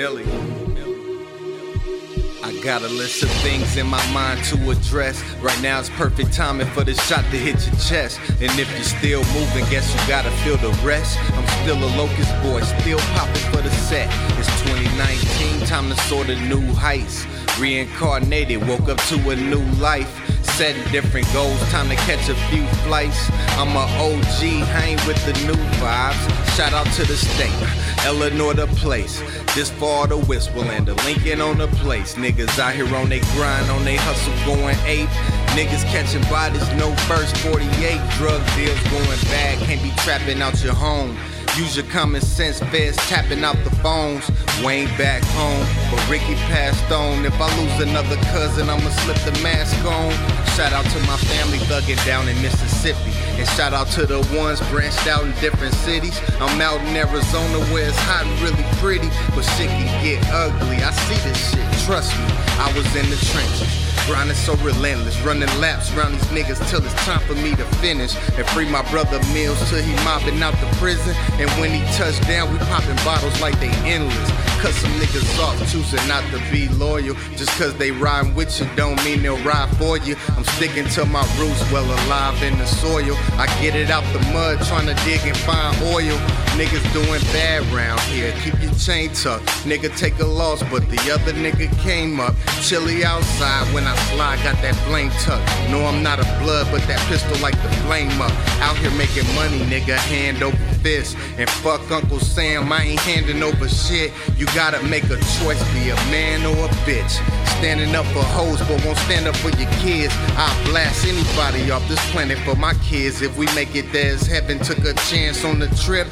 Milli. I got a list of things in my mind to address. Right now it's perfect timing for the shot to hit your chest. And if you're still moving, guess you gotta feel the rest. I'm still a locust boy, still popping for the set. It's 2019, time to soar to new heights. Reincarnated, woke up to a new life. Setting different goals, time to catch a few flights. I'm a OG, hang with the new vibes. Shout out to the state, Eleanor the place. This all the whistle and the Lincoln on the place. Niggas out here on they grind, on they hustle going ape. Niggas catching bodies, no first 48. Drug deals going bad, can't be trapping out your home. Use your common sense, feds tapping out the phones. Wayne back home, but Ricky passed on. If I lose another cousin, I'ma slip the mask on. Shout out to my family thugging down in Mississippi. And shout out to the ones branched out in different cities. I'm out in Arizona where it's hot and really pretty, but shit can get ugly. I see this shit, trust me. I was in the trenches. Grinding so relentless, running laps around these niggas till it's time for me to finish. And free my brother Mills till he mopping out the prison. And when he touched down, we popping bottles like they endless. Cut some niggas off, choosing not to be loyal. Just cause they rhyme with you don't mean they'll ride for you. I'm sticking to my roots, well alive in the soil. I get it out the mud, trying to dig and find oil. Niggas doing bad round here, keep your chain tucked. Nigga take a loss, but the other nigga came up. Chilly outside when I slide, got that flame tucked. No, I'm not a blood, but that pistol like the flame up. Out here making money, nigga, hand over fist. And fuck Uncle Sam, I ain't handing over shit. You gotta make a choice, be a man or a bitch. Standing up for hoes, but won't stand up for your kids. I'll blast anybody off this planet for my kids. If we make it there, as heaven took a chance on the trip.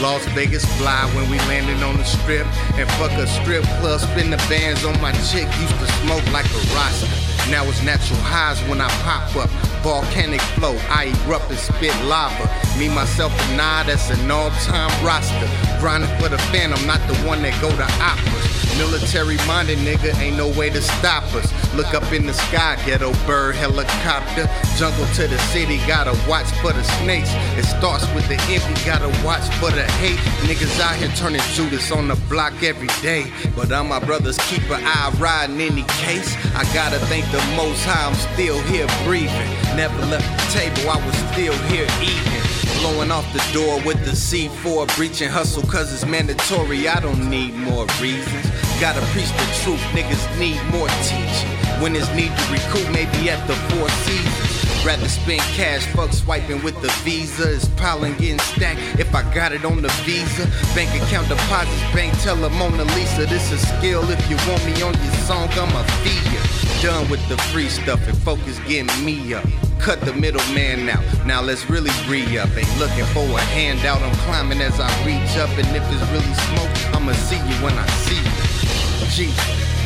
Las Vegas fly when we landed on the strip. And fuck a strip club, spin the bands on my chick. Used to smoke like a roster. Now it's natural highs when I pop up. Volcanic flow, I erupt and spit lava. Me, myself, and I, that's an all time roster. Grinding for the I'm not the one that go to operas. Military minded nigga, ain't no way to stop us. Look up in the sky, ghetto bird, helicopter. Jungle to the city, gotta watch for the snakes. It starts with the envy, gotta watch for the hate. Niggas out here turning Judas on the block every day. But I'm my brother's keeper, I ride in any case. I gotta thank the most high, I'm still here breathing. Never left the table, I was still here eating. Blowing off the door with the C4, breaching hustle cause it's mandatory. I don't need more reasons. Gotta preach the truth, niggas need more teaching. When it's need to recoup, maybe at the Four Seasons. Rather spend cash, fuck swiping with the Visa. It's piling getting stacked if I got it on the Visa. Bank account deposits, bank tell her Mona Lisa. This is skill. If you want me on your song, I'ma feed ya. Done with the free stuff and focus getting me up. Cut the middleman out. Now let's really re up. Ain't looking for a handout. I'm climbing as I reach up. And if it's really smoke, I'ma see you when I see you. G.